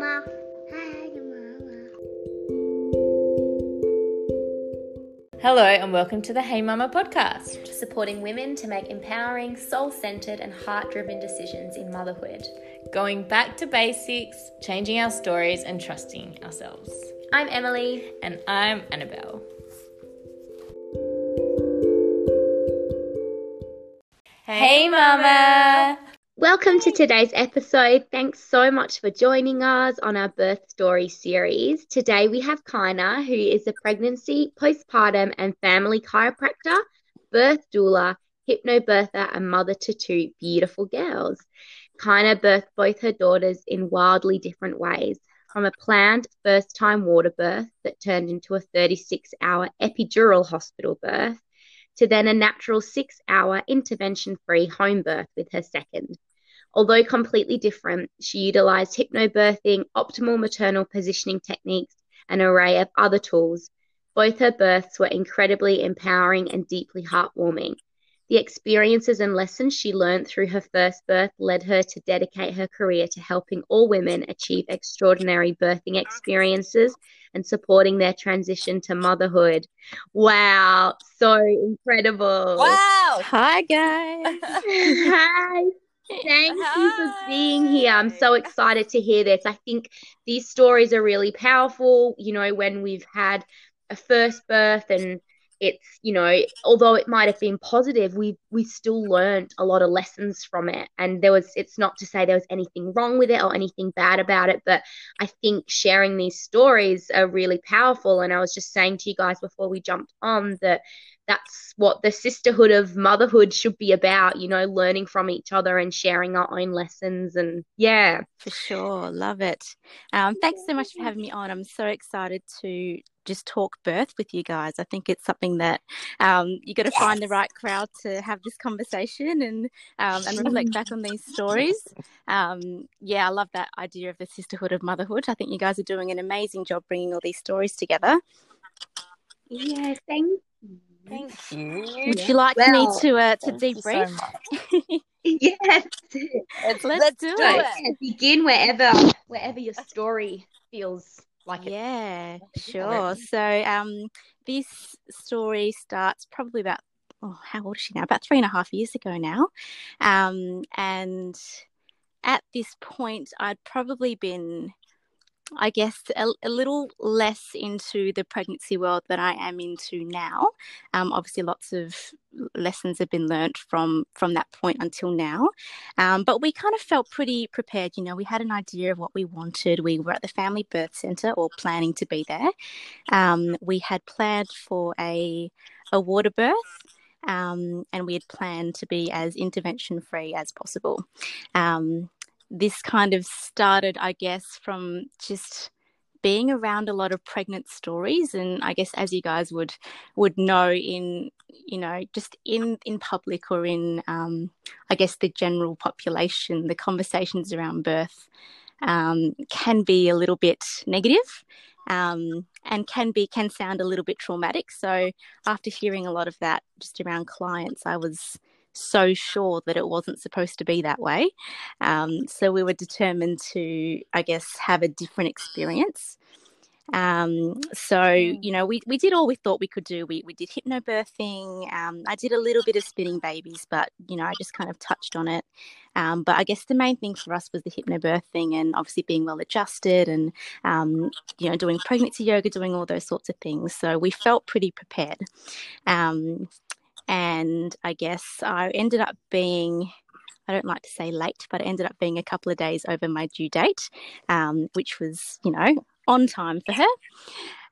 Mama. Hi, Mama. Hello, and welcome to the Hey Mama podcast. supporting women to make empowering, soul centered, and heart driven decisions in motherhood. Going back to basics, changing our stories, and trusting ourselves. I'm Emily. And I'm Annabelle. Hey, Mama! Welcome to today's episode. Thanks so much for joining us on our birth story series. Today we have Kyna, who is a pregnancy, postpartum, and family chiropractor, birth doula, hypnobirther, and mother to two beautiful girls. Kyna birthed both her daughters in wildly different ways. From a planned first time water birth that turned into a 36 hour epidural hospital birth to then a natural six hour intervention free home birth with her second. Although completely different, she utilized hypnobirthing, optimal maternal positioning techniques, and an array of other tools. Both her births were incredibly empowering and deeply heartwarming. The experiences and lessons she learned through her first birth led her to dedicate her career to helping all women achieve extraordinary birthing experiences and supporting their transition to motherhood. Wow, so incredible. Wow. Hi, guys. Hi. Thank you for being here. I'm so excited to hear this. I think these stories are really powerful. You know, when we've had a first birth and it's, you know, although it might have been positive, we we still learned a lot of lessons from it. And there was it's not to say there was anything wrong with it or anything bad about it, but I think sharing these stories are really powerful. And I was just saying to you guys before we jumped on that that's what the sisterhood of motherhood should be about, you know, learning from each other and sharing our own lessons. And yeah. For sure. Love it. Um, thanks so much for having me on. I'm so excited to just talk birth with you guys. I think it's something that um, you got to find the right crowd to have this conversation and um, and reflect back on these stories. Um, yeah, I love that idea of the sisterhood of motherhood. I think you guys are doing an amazing job bringing all these stories together. Yeah, thank Thank you. Would you like Well, me to uh, to Thank you so debrief? Yes. Let's, Let's let's do do it. it. Begin wherever wherever your story feels like Yeah. sure. So um, this story starts probably about oh, how old is she now? About three and a half years ago now, um, and at this point, I'd probably been, I guess, a, a little less into the pregnancy world than I am into now. Um, obviously, lots of lessons have been learnt from from that point until now, um, but we kind of felt pretty prepared. You know, we had an idea of what we wanted. We were at the family birth centre, or planning to be there. Um, we had planned for a a water birth. Um, and we had planned to be as intervention free as possible. Um, this kind of started, I guess, from just being around a lot of pregnant stories, and I guess as you guys would would know, in you know, just in in public or in, um, I guess, the general population, the conversations around birth um, can be a little bit negative. Um, and can be can sound a little bit traumatic. So after hearing a lot of that just around clients, I was so sure that it wasn't supposed to be that way. Um, so we were determined to, I guess, have a different experience. Um, so you know, we, we did all we thought we could do. We we did hypnobirthing. Um, I did a little bit of spinning babies, but you know, I just kind of touched on it. Um, but I guess the main thing for us was the hypnobirthing and obviously being well adjusted and um, you know doing pregnancy yoga, doing all those sorts of things. So we felt pretty prepared. And I guess I ended up being I don't like to say late, but it ended up being a couple of days over my due date, um, which was, you know, on time for her.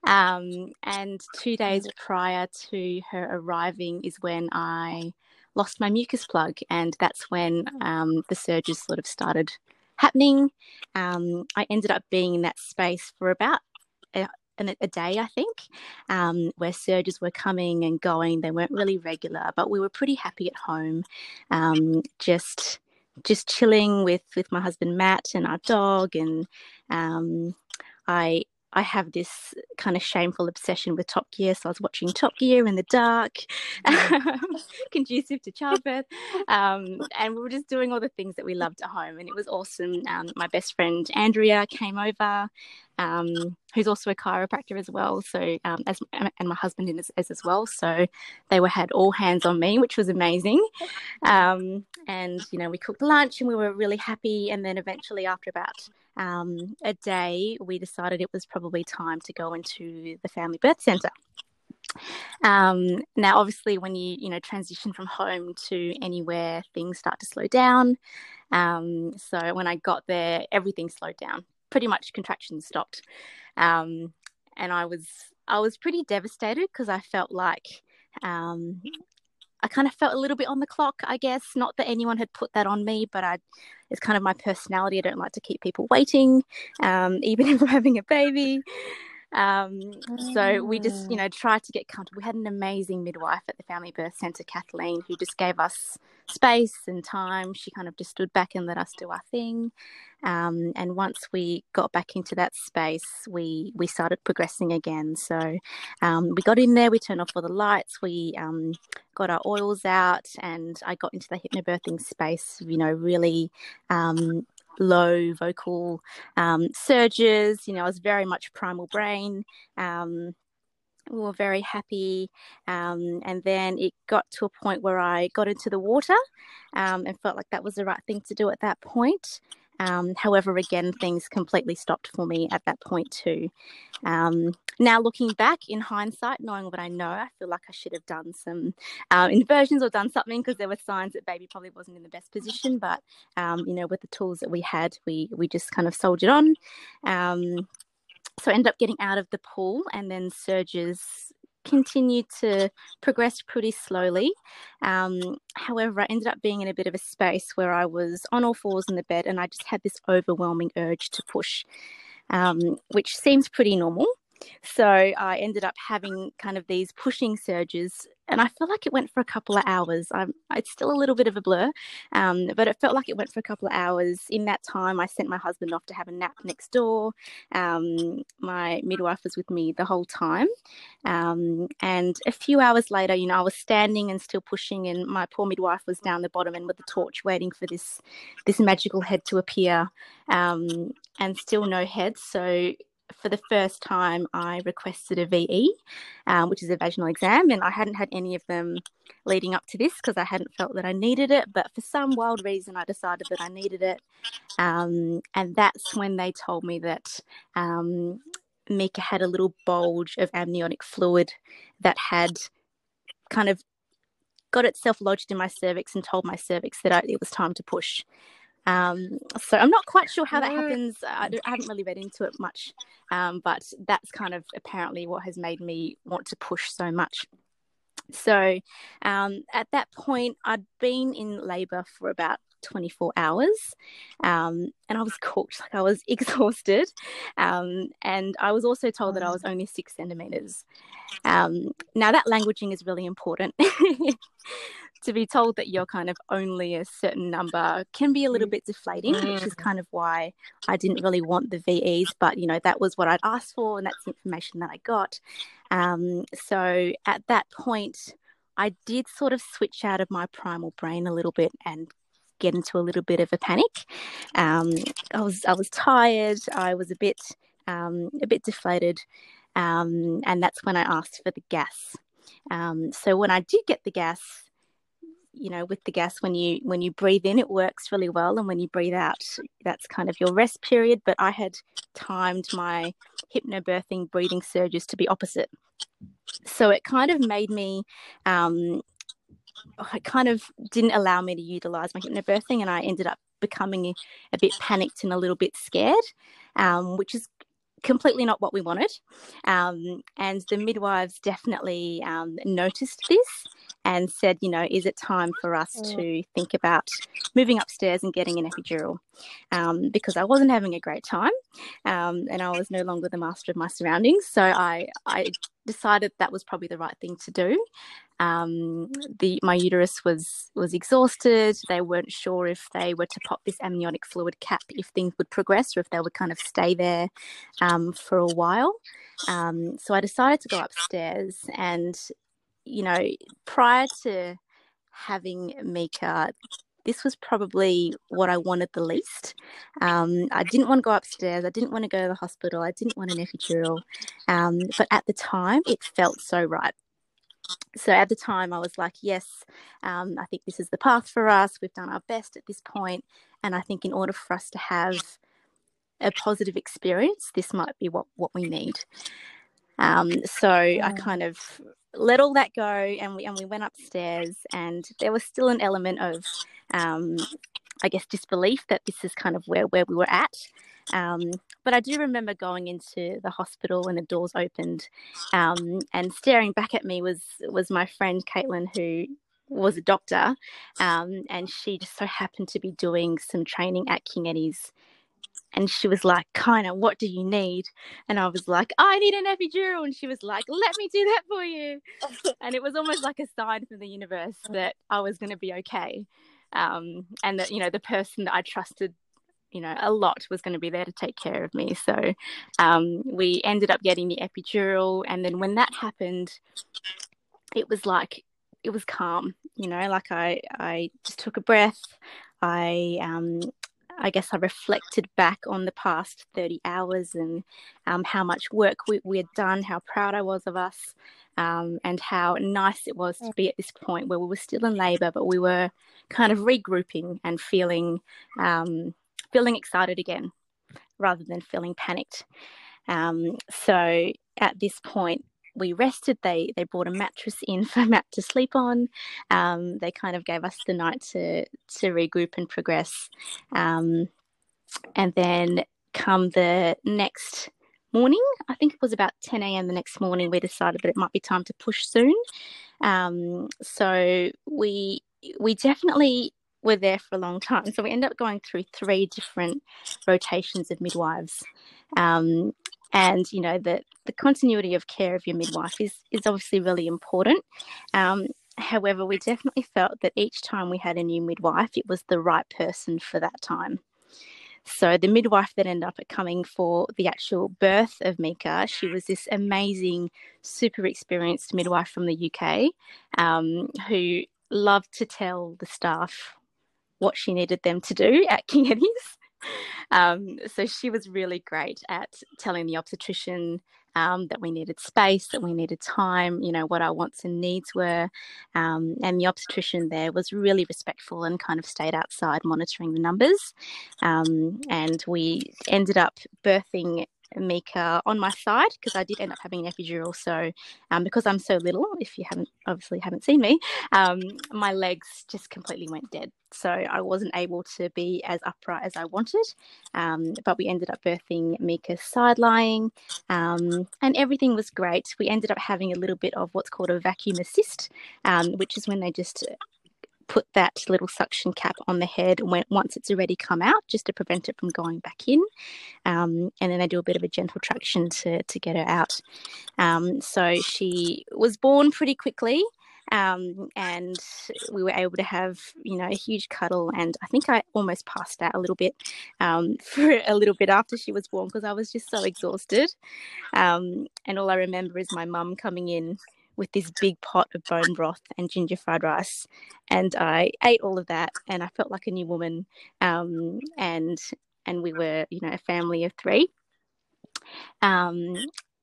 Um, and two days prior to her arriving is when I lost my mucus plug, and that's when um, the surges sort of started happening. Um, I ended up being in that space for about a, a day, I think, um, where surges were coming and going. They weren't really regular, but we were pretty happy at home, um, just just chilling with with my husband Matt and our dog, and um, I I have this kind of shameful obsession with Top Gear. So I was watching Top Gear in the dark, conducive to childbirth. Um, and we were just doing all the things that we loved at home. And it was awesome. Um, my best friend Andrea came over, um, who's also a chiropractor as well. So, um, as and my husband is, as well. So they were had all hands on me, which was amazing. Um, and, you know, we cooked lunch and we were really happy. And then eventually, after about um, a day, we decided it was probably time to go into the family birth centre. Um, now, obviously, when you you know transition from home to anywhere, things start to slow down. Um, so when I got there, everything slowed down. Pretty much contractions stopped, um, and I was I was pretty devastated because I felt like um, I kind of felt a little bit on the clock, I guess. Not that anyone had put that on me, but I, it's kind of my personality. I don't like to keep people waiting, um, even if I'm having a baby. Um, so we just, you mm. know, tried to get comfortable. We had an amazing midwife at the Family Birth Centre, Kathleen, who just gave us space and time. She kind of just stood back and let us do our thing. Um, and once we got back into that space, we we started progressing again. So um, we got in there, we turned off all the lights, we um, got our oils out, and I got into the hypnobirthing space. You know, really um, low vocal um, surges. You know, I was very much primal brain. Um, we were very happy. Um, and then it got to a point where I got into the water um, and felt like that was the right thing to do at that point. Um, however, again, things completely stopped for me at that point too. Um, now, looking back in hindsight, knowing what I know, I feel like I should have done some uh, inversions or done something because there were signs that baby probably wasn't in the best position. But um, you know, with the tools that we had, we we just kind of soldiered on. Um, so I ended up getting out of the pool, and then surges continued to progress pretty slowly. Um, however, I ended up being in a bit of a space where I was on all fours in the bed and I just had this overwhelming urge to push, um, which seems pretty normal. So I ended up having kind of these pushing surges, and I feel like it went for a couple of hours. I'm, it's still a little bit of a blur, um, but it felt like it went for a couple of hours. In that time, I sent my husband off to have a nap next door. Um, my midwife was with me the whole time, um, and a few hours later, you know, I was standing and still pushing, and my poor midwife was down the bottom and with the torch, waiting for this this magical head to appear, um, and still no head. So for the first time, I requested a VE, um, which is a vaginal exam, and I hadn't had any of them leading up to this because I hadn't felt that I needed it. But for some wild reason, I decided that I needed it, um, and that's when they told me that um, Mika had a little bulge of amniotic fluid that had kind of got itself lodged in my cervix and told my cervix that I, it was time to push. Um, so I'm not quite sure how that happens. I, I haven't really read into it much, um, but that's kind of apparently what has made me want to push so much. So um, at that point, I'd been in labour for about 24 hours um, and I was cooked, like I was exhausted. Um, and I was also told that I was only six centimeters. Um, now, that languaging is really important. to be told that you're kind of only a certain number can be a little bit deflating, which is mm. kind of why I didn't really want the VEs. But, you know, that was what I'd asked for, and that's the information that I got. Um, so at that point, I did sort of switch out of my primal brain a little bit and get into a little bit of a panic. Um, I was I was tired. I was a bit um, a bit deflated, um, and that's when I asked for the gas. Um, so when I did get the gas, you know with the gas when you when you breathe in it works really well and when you breathe out that's kind of your rest period. But i had timed my hypnobirthing breathing surges to be opposite. So it kind of made me um, it kind of didn't allow me to utilize my hypnobirthing and i ended up becoming a bit panicked and a little bit scared um, which is completely not what we wanted. Um, and the midwives definitely um, noticed this and said, you know, is it time for us mm. to think about moving upstairs and getting an epidural? Um, because I wasn't having a great time um, and I was no longer the master of my surroundings. So I, I decided that was probably the right thing to do. Um, the my uterus was was exhausted. They weren't sure if they were to pop this amniotic fluid cap if things would progress or if they would kind of stay there um, for a while. Um, so I decided to go upstairs, and you know, prior to having Mika, this was probably what I wanted the least. Um, I didn't want to go upstairs. I didn't want to go to the hospital. I didn't want an epidural. Um, but at the time, it felt so right. So at the time, I was like, yes, um, I think this is the path for us. We've done our best at this point, and I think in order for us to have a positive experience, this might be what what we need. Um, so I kind of let all that go, and we and we went upstairs, and there was still an element of um, I guess, disbelief that this is kind of where, where we were at. Um, but I do remember going into the hospital when the doors opened, um, and staring back at me was was my friend Caitlin, who was a doctor, um, and she just so happened to be doing some training at King Eddie's. And she was like, Kyna, what do you need? And I was like, I need an epidural. And she was like, let me do that for you. and it was almost like a sign from the universe that I was going to be okay um, and that you know the person that I trusted you know a lot was going to be there to take care of me so um, we ended up getting the epidural and then when that happened it was like it was calm you know like i i just took a breath i um I guess I reflected back on the past 30 hours and um, how much work we, we had done, how proud I was of us, um, and how nice it was to be at this point where we were still in labour, but we were kind of regrouping and feeling um, feeling excited again rather than feeling panicked. Um, so at this point, we rested. They they brought a mattress in for Matt to sleep on. Um, they kind of gave us the night to to regroup and progress. Um, and then come the next morning, I think it was about 10 a.m. the next morning, we decided that it might be time to push soon. Um, so we we definitely were there for a long time. So we ended up going through three different rotations of midwives. Um, and you know the the continuity of care of your midwife is is obviously really important. Um, however, we definitely felt that each time we had a new midwife, it was the right person for that time. So the midwife that ended up coming for the actual birth of Mika, she was this amazing, super experienced midwife from the UK um, who loved to tell the staff what she needed them to do at King Eddie's. Um, so she was really great at telling the obstetrician um, that we needed space, that we needed time, you know, what our wants and needs were. Um, and the obstetrician there was really respectful and kind of stayed outside monitoring the numbers. Um, and we ended up birthing Mika on my side because I did end up having an epidural. So, um, because I'm so little, if you haven't obviously haven't seen me, um, my legs just completely went dead. So I wasn't able to be as upright as I wanted. Um, but we ended up birthing Mika side lying, um, and everything was great. We ended up having a little bit of what's called a vacuum assist, um, which is when they just put that little suction cap on the head when once it's already come out, just to prevent it from going back in. Um, and then they do a bit of a gentle traction to to get her out. Um, so she was born pretty quickly. Um, and we were able to have you know a huge cuddle and i think i almost passed out a little bit um, for a little bit after she was born because i was just so exhausted um, and all i remember is my mum coming in with this big pot of bone broth and ginger fried rice. And I ate all of that and I felt like a new woman. Um, and and we were, you know, a family of three. Um,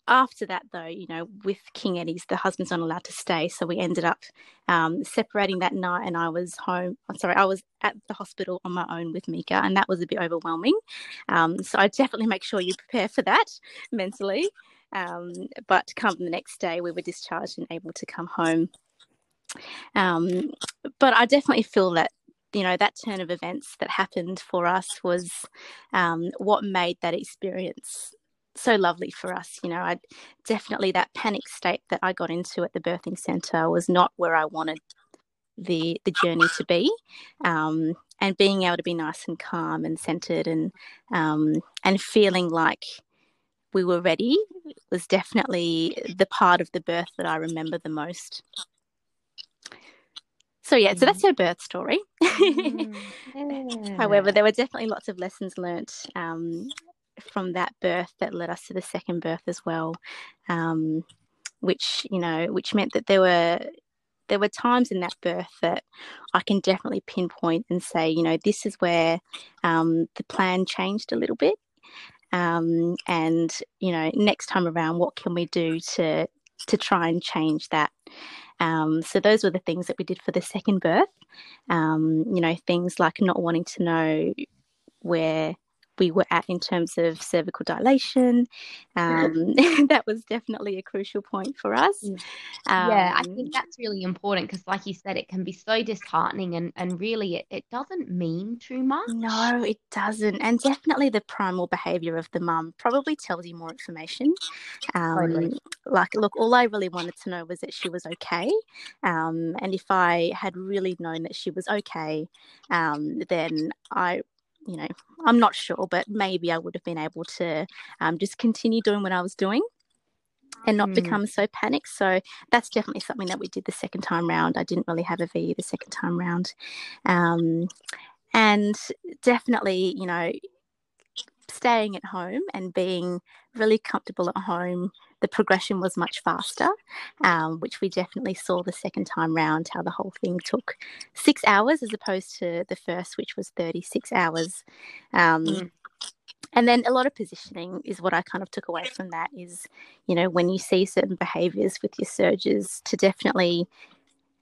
after that, though, you know, with King Eddie's, the husband's not allowed to stay, so we ended up um, separating that night, and I was home. I'm sorry, I was at the hospital on my own with Mika, and that was a bit overwhelming. Um, so I definitely make sure you prepare for that mentally. Um, but come the next day, we were discharged and able to come home. Um, but I definitely feel that you know that turn of events that happened for us was um, what made that experience so lovely for us. You know, I definitely that panic state that I got into at the birthing center was not where I wanted the the journey to be. Um, and being able to be nice and calm and centered and um, and feeling like we were ready was definitely the part of the birth that I remember the most. So yeah, so that's her birth story. Mm, However, there were definitely lots of lessons learnt um, from that birth that led us to the second birth as well, um, which you know, which meant that there were there were times in that birth that I can definitely pinpoint and say, you know, this is where um, the plan changed a little bit, um, and you know, next time around, what can we do to to try and change that? Um, so those were the things that we did for the second birth. Um, you know, things like not wanting to know where we were at in terms of cervical dilation. Um, that was definitely a crucial point for us. Mm. yeah, I Um, think that's really important because, like you said, it can be so disheartening and, and really it, it doesn't mean too much. No, it doesn't. And definitely the primal behavior of the mum probably tells you more information. Um, Totally. Like, look, all I really wanted to know was that she was okay. Um, and if I had really known that she was okay, um, then I, you know, I'm not sure, but maybe I would have been able to um, just continue doing what I was doing and not Mm. become so panicked. So that's definitely something that we did the second time round. I didn't really have a VE the second time round. Um, and definitely, you know, staying at home and being really comfortable at home, the progression was much faster, um, which we definitely saw the second time round, how the whole thing took six hours as opposed to the first, which was 36 hours. Um, Mm. And then a lot of positioning is what I kind of took away from that is, you know, when you see certain behaviors with your surges, to definitely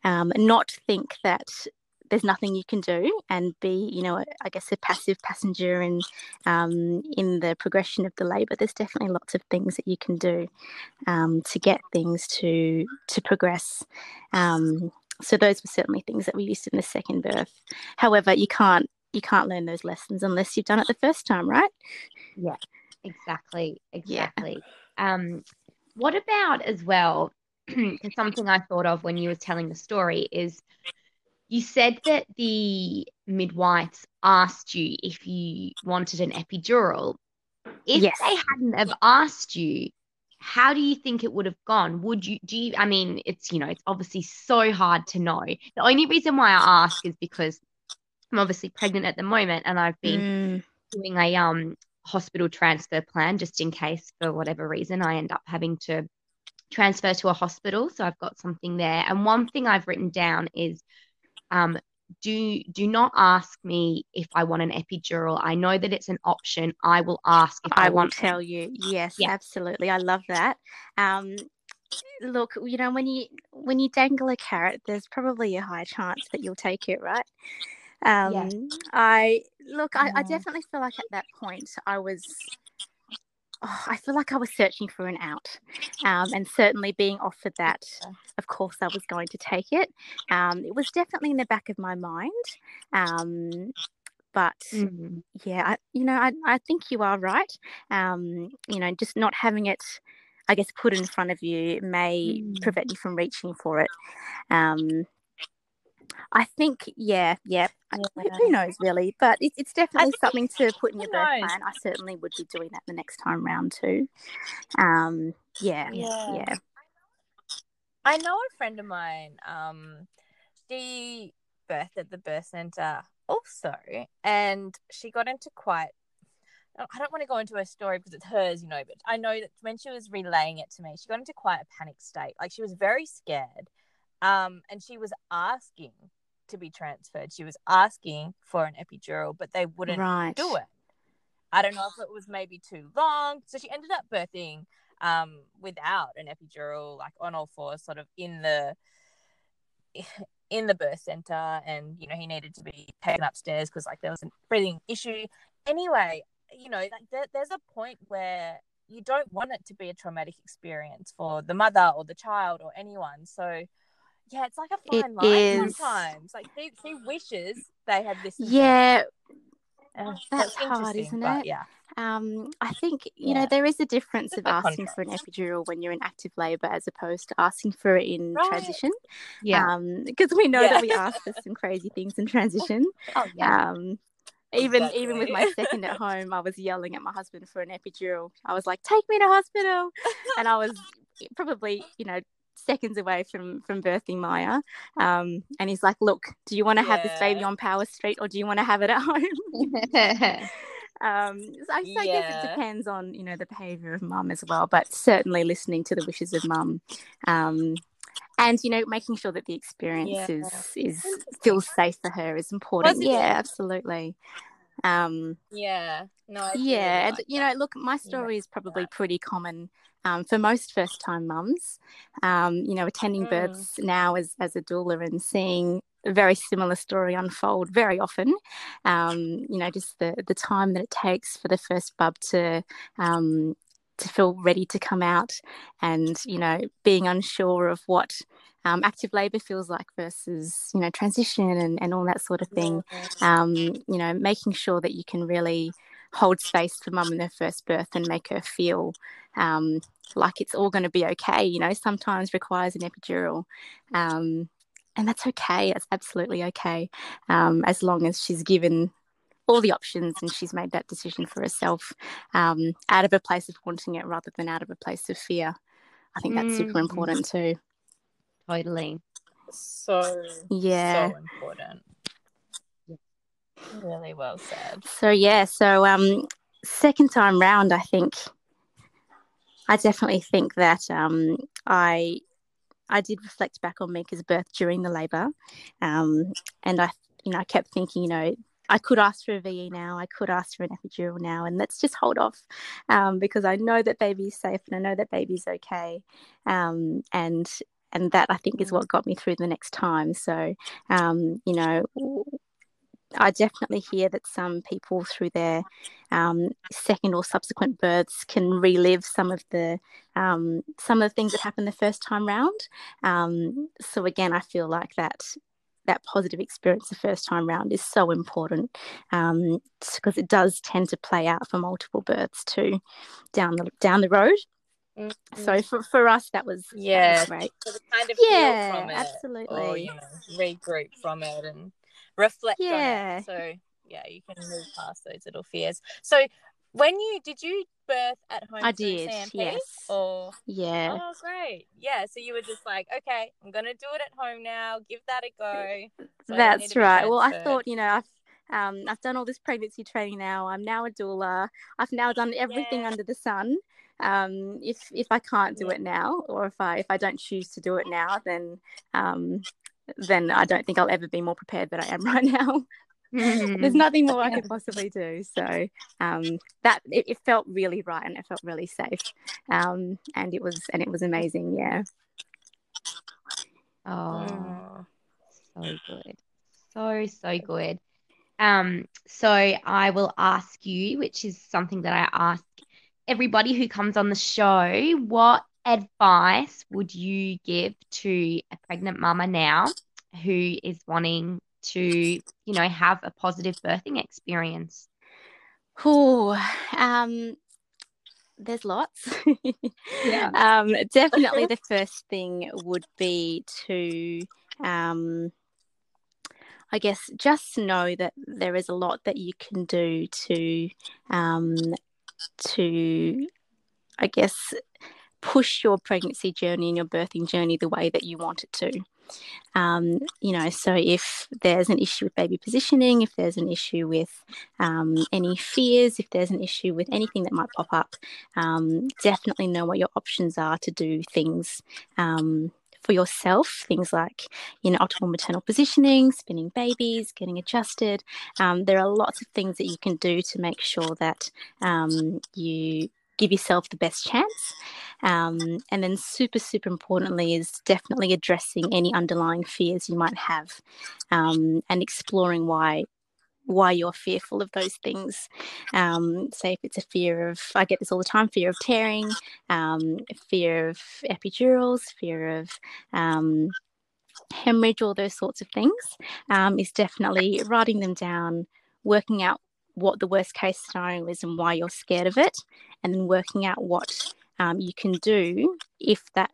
um, not think that there's nothing you can do and be, you know, I guess a passive passenger in um, in the progression of the labour. There's definitely lots of things that you can do um, to get things to to progress. Um, so those were certainly things that we used in the second birth. However, you can't you can't learn those lessons unless you've done it the first time, right? Yeah exactly, Yeah. exactly. Um, what about as well, something I thought of when you were telling the story is you said that the midwives asked you if you wanted an epidural. If Yes. they hadn't have asked you, how do you think it would have gone? Would you do you I mean it's you know it's obviously so hard to know. The only reason why I ask is because I'm obviously pregnant at the moment and I've been Mm, doing a um hospital transfer plan just in case for whatever reason I end up having to transfer to a hospital. So I've got something there. And one thing I've written down is um do do not ask me if I want an epidural. I know that it's an option. I will ask if I, I want tell you. Yes, Yeah. absolutely. I love that. Um, look, you know, when you when you dangle a carrot, there's probably a high chance that you'll take it, right? Um, I look, I, I definitely feel like at that point I was. Oh, I feel like I was searching for an out, um, and certainly being offered that, of course, I was going to take it. Um, it was definitely in the back of my mind, um, but Mm, yeah, I, you know, I, I think you are right. Um, you know, just not having it, I guess, put in front of you may Mm. prevent you from reaching for it. I think, yeah, yeah. Yeah. Who knows, really? But it, it's definitely something to put in your birth knows? plan. I certainly would be doing that the next time round too. Um, yeah, Yeah. yeah. I know a friend of mine, um, she birthed at the birth center also, and she got into quite. I don't want to go into her story because it's hers, you know, but I know that when she was relaying it to me, she got into quite a panic state. Like she was very scared, um, and she was asking to be transferred. She was asking for an epidural, but they wouldn't Right. do it. I don't know if it was maybe too long. So she ended up birthing um, without an epidural, like on all fours, sort of in the in the birth center, and you know he needed to be taken upstairs because like there was a breathing issue. Anyway, you know, like there, there's a point where you don't want it to be a traumatic experience for the mother or the child or anyone. So. Yeah, it's like a It fine line is. sometimes. Like she, she wishes they had listened. to her. Yeah, Uh, That's it's hard, isn't it? Yeah. Um, I think you Yeah. know there is a difference of The asking for an epidural when you're in active labour as opposed to asking for it in Right. transition. Yeah. Um, because we know Yeah. that we ask for some crazy things in transition. oh, yeah. Um, even even with my second at home, I was yelling at my husband for an epidural. I was like, "Take me to hospital," and I was probably you know seconds away from from birthing Maya. Um, and he's like, "Look, do you want to have this baby on Power Street or do you want to have it at home?" Um, so I, so I guess it depends on you know the behaviour of mum as well, but certainly listening to the wishes of mum, um, and you know making sure that the experience Yeah. is is feels safe for her is important. Yeah, absolutely. Um, Yeah. No. I yeah, and like you that. know, look, my Yeah, story is probably pretty common um, for most first-time mums. Um, you know, attending Mm. births now as as a doula and seeing a very similar story unfold very often. Um, you know, just the the time that it takes for the first bub to um, to feel ready to come out, and you know, being unsure of what um, active labour feels like versus you know transition and, and all that sort of thing um, you know, making sure that you can really hold space for mum in her first birth and make her feel um, like it's all going to be okay. You know, sometimes requires an epidural. Um, and that's okay. It's absolutely okay. Um, as long as she's given all the options and she's made that decision for herself um, out of a place of wanting it rather than out of a place of fear. I think that's super Mm. important too. totally. So. Yeah. So important. Really well said. So yeah, so um second time round I think I definitely think that um I I did reflect back on Mika's birth during the labour. Um and I you know, I kept thinking, you know, I could ask for a VE now, I could ask for an epidural now, and let's just hold off um, because I know that baby's safe and I know that baby's okay. Um, and and that I think is what got me through the next time. So, um, you know, I definitely hear that some people through their um, second or subsequent births can relive some of the um, some of the things that happened the first time round. Um, so again, I feel like that that positive experience the first time round is so important because it does tend to play out for multiple births too down the down the road. So for, for us, that was that was Yeah. great. So kind of Yeah, from it, absolutely. or you know, regroup from it and reflect Yeah. on it. So yeah, you can move past those little fears. So when you did you birth at home? I did, yes. Or Yeah. oh, great, yeah. So you were just like, okay, I'm gonna do it at home now. Give that a go. So I don't need That's right. Well, I thought, you know, I've um, I've done all this pregnancy training now. I'm now a doula. I've now done everything Yeah. under the sun. Um, if if I can't do Yeah. it now, or if I if I don't choose to do it now, then um, then I don't think I'll ever be more prepared than I am right now. There's nothing more I could possibly do. So um, that it, it felt really right and it felt really safe. Um, and it was and it was amazing. Yeah. Oh, Mm. so good. So, so good. Um, so I will ask you, which is something that I ask everybody who comes on the show, what advice would you give to a pregnant mama now who is wanting to, you know, have a positive birthing experience? Ooh, um, there's lots. Yeah. Um, definitely the first thing would be to, um, I guess, just know that there is a lot that you can do to, um, to, I guess, push your pregnancy journey and your birthing journey the way that you want it to. Um, you know, so if there's an issue with baby positioning, if there's an issue with um, any fears, if there's an issue with anything that might pop up, um, definitely know what your options are to do things um, for yourself. Things like, you know, optimal maternal positioning, spinning babies, getting adjusted. Um, there are lots of things that you can do to make sure that um, you give yourself the best chance. Um, and then, super, super importantly, is definitely addressing any underlying fears you might have um, and exploring why why you're fearful of those things. Um, say if it's a fear of, I get this all the time, fear of tearing, um, fear of epidurals, fear of um, hemorrhage, all those sorts of things, um, is definitely writing them down, working out what the worst case scenario is and why you're scared of it, and then working out what um, you can do if that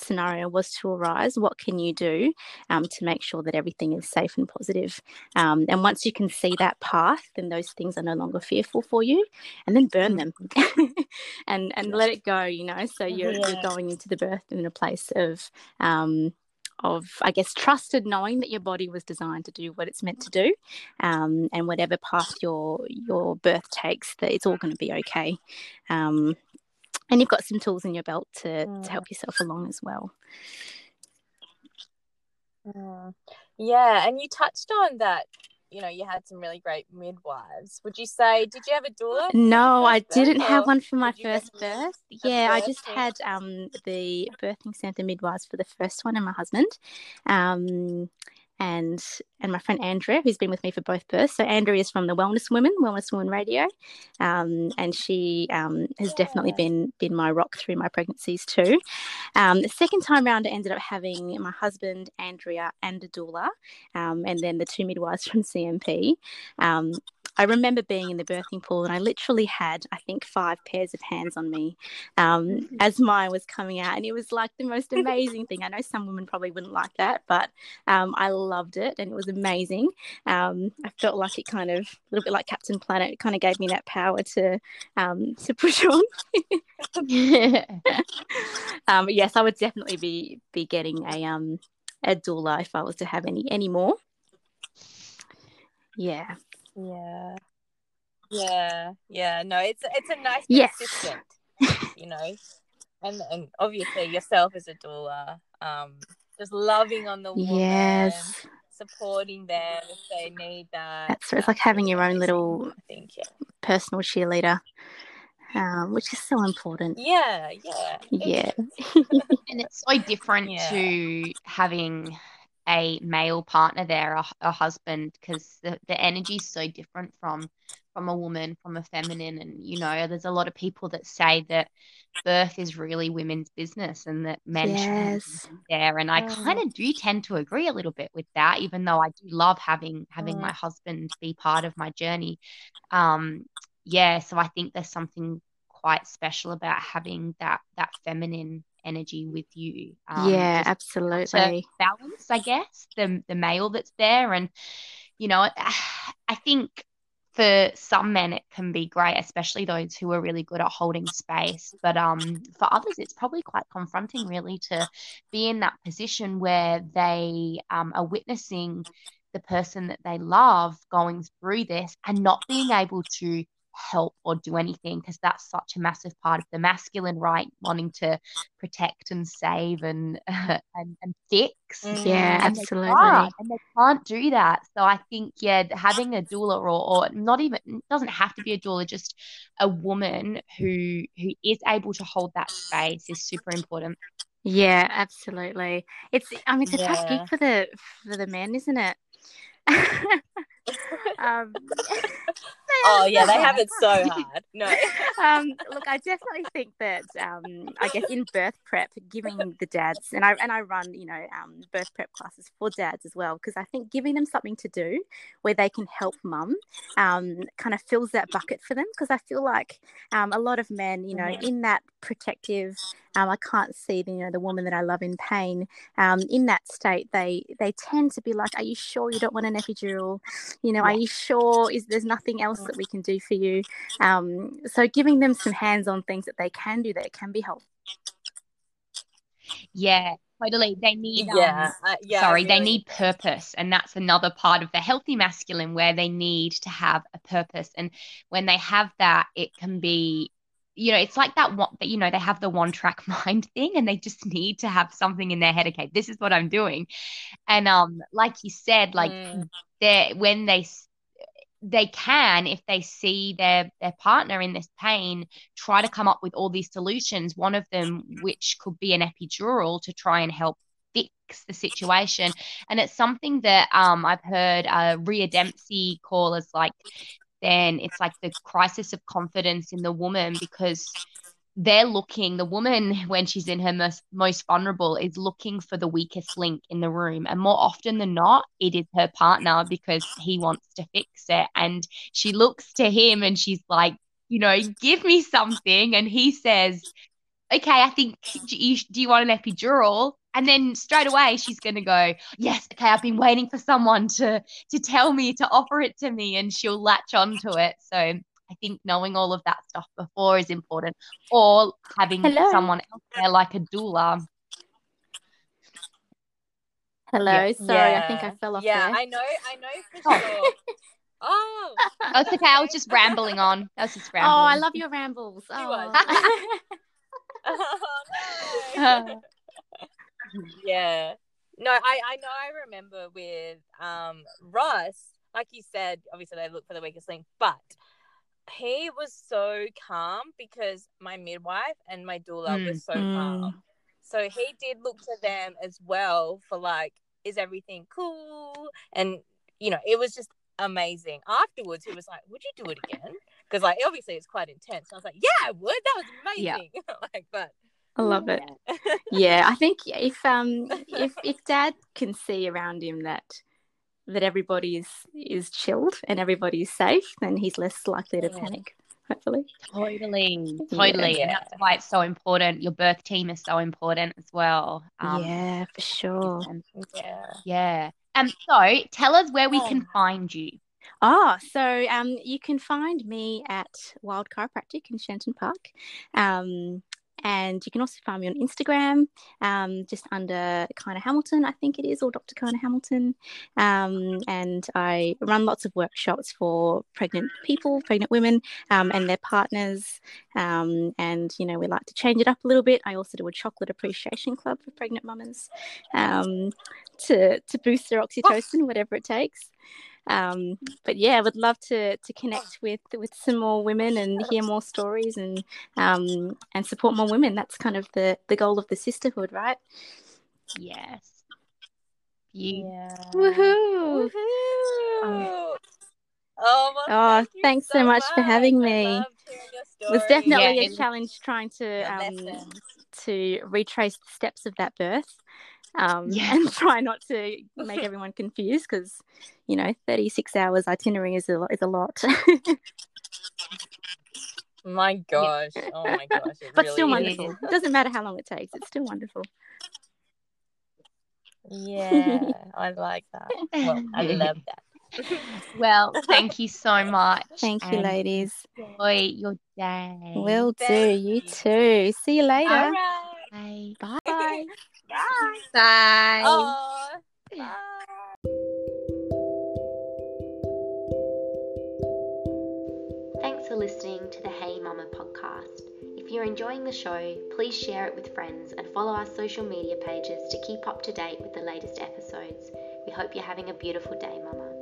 scenario was to arise, what can you do um, to make sure that everything is safe and positive? Um, and once you can see that path, then those things are no longer fearful for you, and then burn them and and let it go. You know, so you're, yeah. you're going into the birth in a place of um, of I guess trusted knowing that your body was designed to do what it's meant to do, um, and whatever path your your birth takes, that it's all going to be okay. Um, and you've got some tools in your belt to, mm. to help yourself along as well. Mm. Yeah, and you touched on that. You know, you had some really great midwives. Would you say? Did you have a doula? No, I didn't have one for my first birth. Yeah, I just had um the birthing center midwives for the first one and my husband. Um, and and my friend Andrea, who's been with me for both births. So Andrea is from the Wellness Women, Wellness Women Radio, um, and she um, has yeah. definitely been been my rock through my pregnancies too. Um, the second time round, I ended up having my husband Andrea and a doula, um, and then the two midwives from CMP. I remember being in the birthing pool and I literally had, I think, five pairs of hands on me um, mm-hmm. as mine was coming out. And it was like the most amazing thing. I know some women probably wouldn't like that, but um, I loved it and it was amazing. Um, I felt like it kind of, a little bit like Captain Planet, it kind of gave me that power to, um, to push on. um, yes, I would definitely be, be getting a, um, a doula if I was to have any, any more. Yeah. Yeah. Yeah. Yeah. No, it's it's a nice yes. consistent, you know. And and obviously yourself as a doula, um, just loving on the woman, yes. supporting them if they need that. That's it's like having your own little I think, yeah. personal cheerleader. Um, which is so important. Yeah, yeah. Yeah. and it's so different yeah. to having a male partner there, a, a husband, because the, the energy is so different from from a woman, from a feminine. And, you know, there's a lot of people that say that birth is really women's business and that men yes. should be there. And I kind of do tend to agree a little bit with that, even though I do love having having my husband be part of my journey. Um, yeah, so I think there's something quite special about having that that feminine energy with you. Um, yeah, absolutely. balance, I guess, the the male that's there, and you know, I think for some men it can be great, especially those who are really good at holding space. But um, for others, it's probably quite confronting, really, to be in that position where they um, are witnessing the person that they love going through this and not being able to help or do anything because that's such a massive part of the masculine right wanting to protect and save and uh, and, and fix. Yeah and absolutely. they and they can't do that. So i think yeah having a doula or, or not even doesn't have to be a doula just a woman who who is able to hold that space is super important. Yeah absolutely. It's i mean it's a yeah. tough gig for the for the men isn't it? Um, oh yeah, they have it so hard. No. um, look, I definitely think that um, I guess in birth prep, giving the dads and I and I run you know um, birth prep classes for dads as well because I think giving them something to do where they can help mum um, kind of fills that bucket for them because I feel like um, a lot of men, you know, mm-hmm. in that protective um, I can't see the, you know the woman that I love in pain. Um, in that state, they they tend to be like, "Are you sure you don't want an epidural? You know, yeah. are you sure? Is there's nothing else that we can do for you?" Um, so giving them some hands-on things that they can do that can be helpful. Yeah, totally. They need yeah, um, uh, yeah sorry, really. they need purpose, and that's another part of the healthy masculine where they need to have a purpose. And when they have that, it can be you know, it's like that one that, you know, they have the one track mind thing and they just need to have something in their head. Okay, this is what I'm doing. And um, like you said, like mm. they when they they can if they see their their partner in this pain try to come up with all these solutions. One of them which could be an epidural to try and help fix the situation. And it's something that um i've heard uh Rhea Dempsey call as like then it's like the crisis of confidence in the woman because they're looking, the woman, when she's in her most, most vulnerable, is looking for the weakest link in the room. And more often than not, it is her partner because he wants to fix it. And she looks to him and she's like, you know, give me something. And he says, okay, I think, do you, do you want an epidural? And then straight away she's going to go, yes, okay, I've been waiting for someone to to tell me to offer it to me, and she'll latch onto it. So think knowing all of that stuff before is important, or having Hello. someone else there like a doula. Hello. Yeah. Sorry, I think I fell off Yeah, there. I know, I know for sure. oh, Oh, it's okay. I was just rambling on. I was just rambling. Oh. I love your rambles. was. Oh. oh no. yeah. No, I I know. I remember with um Ross, like you said, obviously they look for the weakest link, but he was so calm because my midwife and my doula Mm. was so Mm. calm. So he did look to them as well for like, is everything cool? And you know, it was just amazing. Afterwards, he was like, "Would you do it again?" Because like obviously it's quite intense. I was like, "Yeah, I would. That was amazing." Yeah. like, but I love it. Yeah, I think if um if if dad can see around him that that everybody is is chilled and everybody is safe, then he's less likely to Yeah. panic. Hopefully. Totally, totally. And that's why it's so important. Your birth team is so important as well. Um, yeah, for sure. yeah. yeah. Um, so tell us where we can find you. Oh, so um, you can find me at Wild Chiropractic in Shenton Park. Um, and you can also find me on Instagram, um, just under Kyna Hamilton, I think it is, or Dr. Kyna Hamilton. Um, and I run lots of workshops for pregnant people, pregnant women, um, and their partners. Um, and, you know, we like to change it up a little bit. I also do a chocolate appreciation club for pregnant mamas um, to, to boost their oxytocin, whatever it takes. Um, but yeah, I would love to to connect with with some more women and hear more stories and um, and support more women. That's kind of the the goal of the sisterhood, right? Yes. You. Yeah. Woohoo! Woohoo! Oh, well, Oh, thank thanks so much for having me. loved hearing your It was definitely Yeah, a challenge trying to um, lessons. to retrace the steps of that birth. Um, Yeah. and try not to make everyone confused because, you know, 36 hours itinerary is a, is a lot. My gosh. Oh my gosh. It but really still is. wonderful. It doesn't matter how long it takes, it's still wonderful. Yeah, I like that. Well, I love that. Well, thank you so much. Thank you, ladies. Enjoy your day. Will do. You you. too. See you later. All right. Bye. Bye. Bye. Bye. Oh, bye. Thanks for listening to the Hey Mama podcast. If you're enjoying the show, please share it with friends and follow our social media pages to keep up to date with the latest episodes. We hope you're having a beautiful day, Mama.